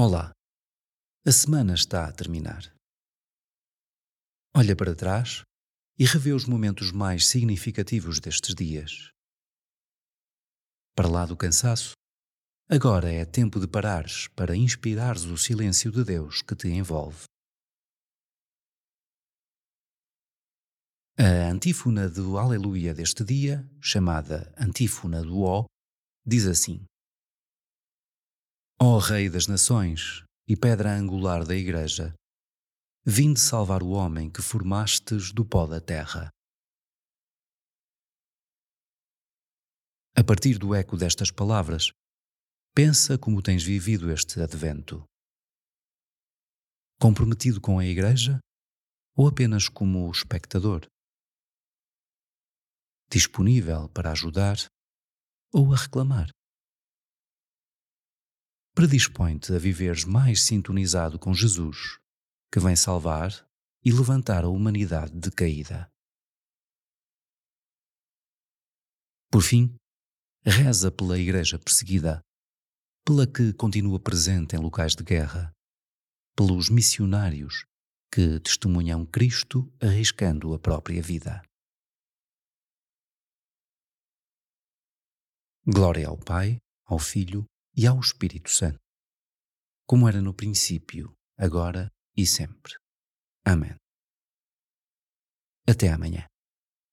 Olá, a semana está a terminar. Olha para trás e revê os momentos mais significativos destes dias. Para lá do cansaço, agora é tempo de parares para inspirares o silêncio de Deus que te envolve. A antífona do Aleluia deste dia, chamada Antífona do Ó, diz assim: Ó Rei das Nações e pedra angular da Igreja, vinde salvar o homem que formastes do pó da terra. A partir do eco destas palavras, pensa como tens vivido este advento. Comprometido com a Igreja ou apenas como espectador? Disponível para ajudar ou a reclamar? Predispõe-te a viveres mais sintonizado com Jesus, que vem salvar e levantar a humanidade decaída. Por fim, reza pela Igreja perseguida, pela que continua presente em locais de guerra, pelos missionários que testemunham Cristo arriscando a própria vida. Glória ao Pai, ao Filho e ao Espírito Santo, como era no princípio, agora e sempre. Amém. Até amanhã.